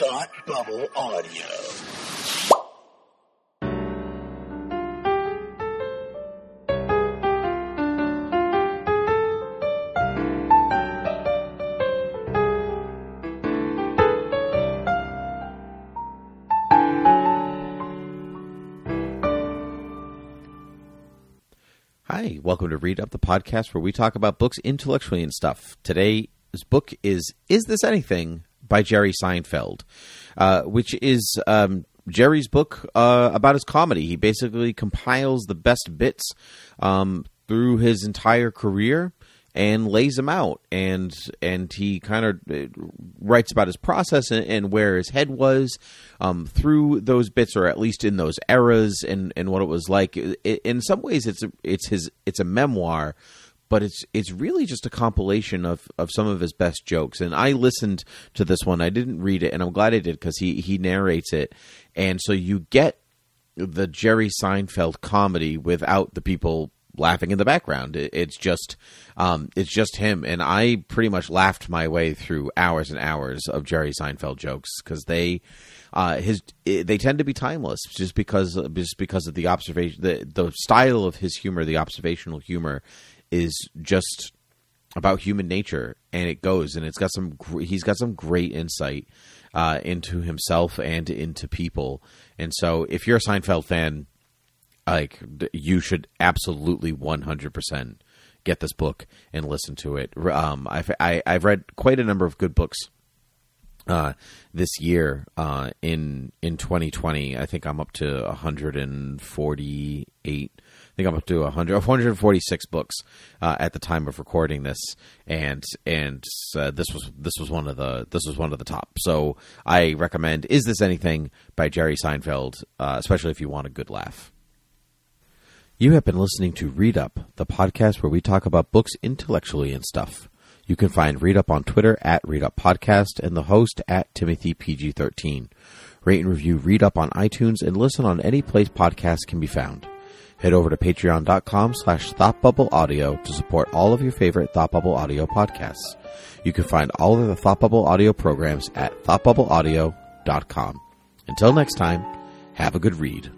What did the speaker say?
Thought Bubble Audio. Hi, welcome to Read Up the podcast where we talk about books intellectually and stuff. Today's book is Is This Anything by Jerry Seinfeld, uh, which is um, Jerry's book uh, about his comedy. He basically compiles the best bits um, through his entire career and lays them out and and he kind of writes about his process and, and where his head was um, through those bits or at least in those eras and and what it was like in some ways it's a, it's his it's a memoir but it's it's really just a compilation of, of some of his best jokes. And I listened to this one. I didn't read it, and I'm glad I did because he he narrates it, and so you get the Jerry Seinfeld comedy without the people laughing in the background. It, it's just um, it's just him, and I pretty much laughed my way through hours and hours of Jerry Seinfeld jokes because they. Uh, his they tend to be timeless just because just because of the observation the the style of his humor the observational humor is just about human nature and it goes and it's got some he's got some great insight uh, into himself and into people. And so if you're a Seinfeld fan like you should absolutely 100% get this book and listen to it. Um, I've, I, I've read quite a number of good books uh, this year uh, in in 2020. I think I'm up to 148. I think I'm up to 100, 146 books uh, at the time of recording this, and and uh, this was this was one of the this was one of the top. So I recommend "Is This Anything" by Jerry Seinfeld, uh, especially if you want a good laugh. You have been listening to Read Up, the podcast where we talk about books intellectually and stuff. You can find Read Up on Twitter at Read Up Podcast and the host at Timothy PG13. Rate and review Read Up on iTunes and listen on any place podcasts can be found. Head over to patreon.com slash thoughtbubbleaudio to support all of your favorite Thought Bubble Audio podcasts. You can find all of the Thought Bubble Audio programs at thoughtbubbleaudio.com. Until next time, have a good read.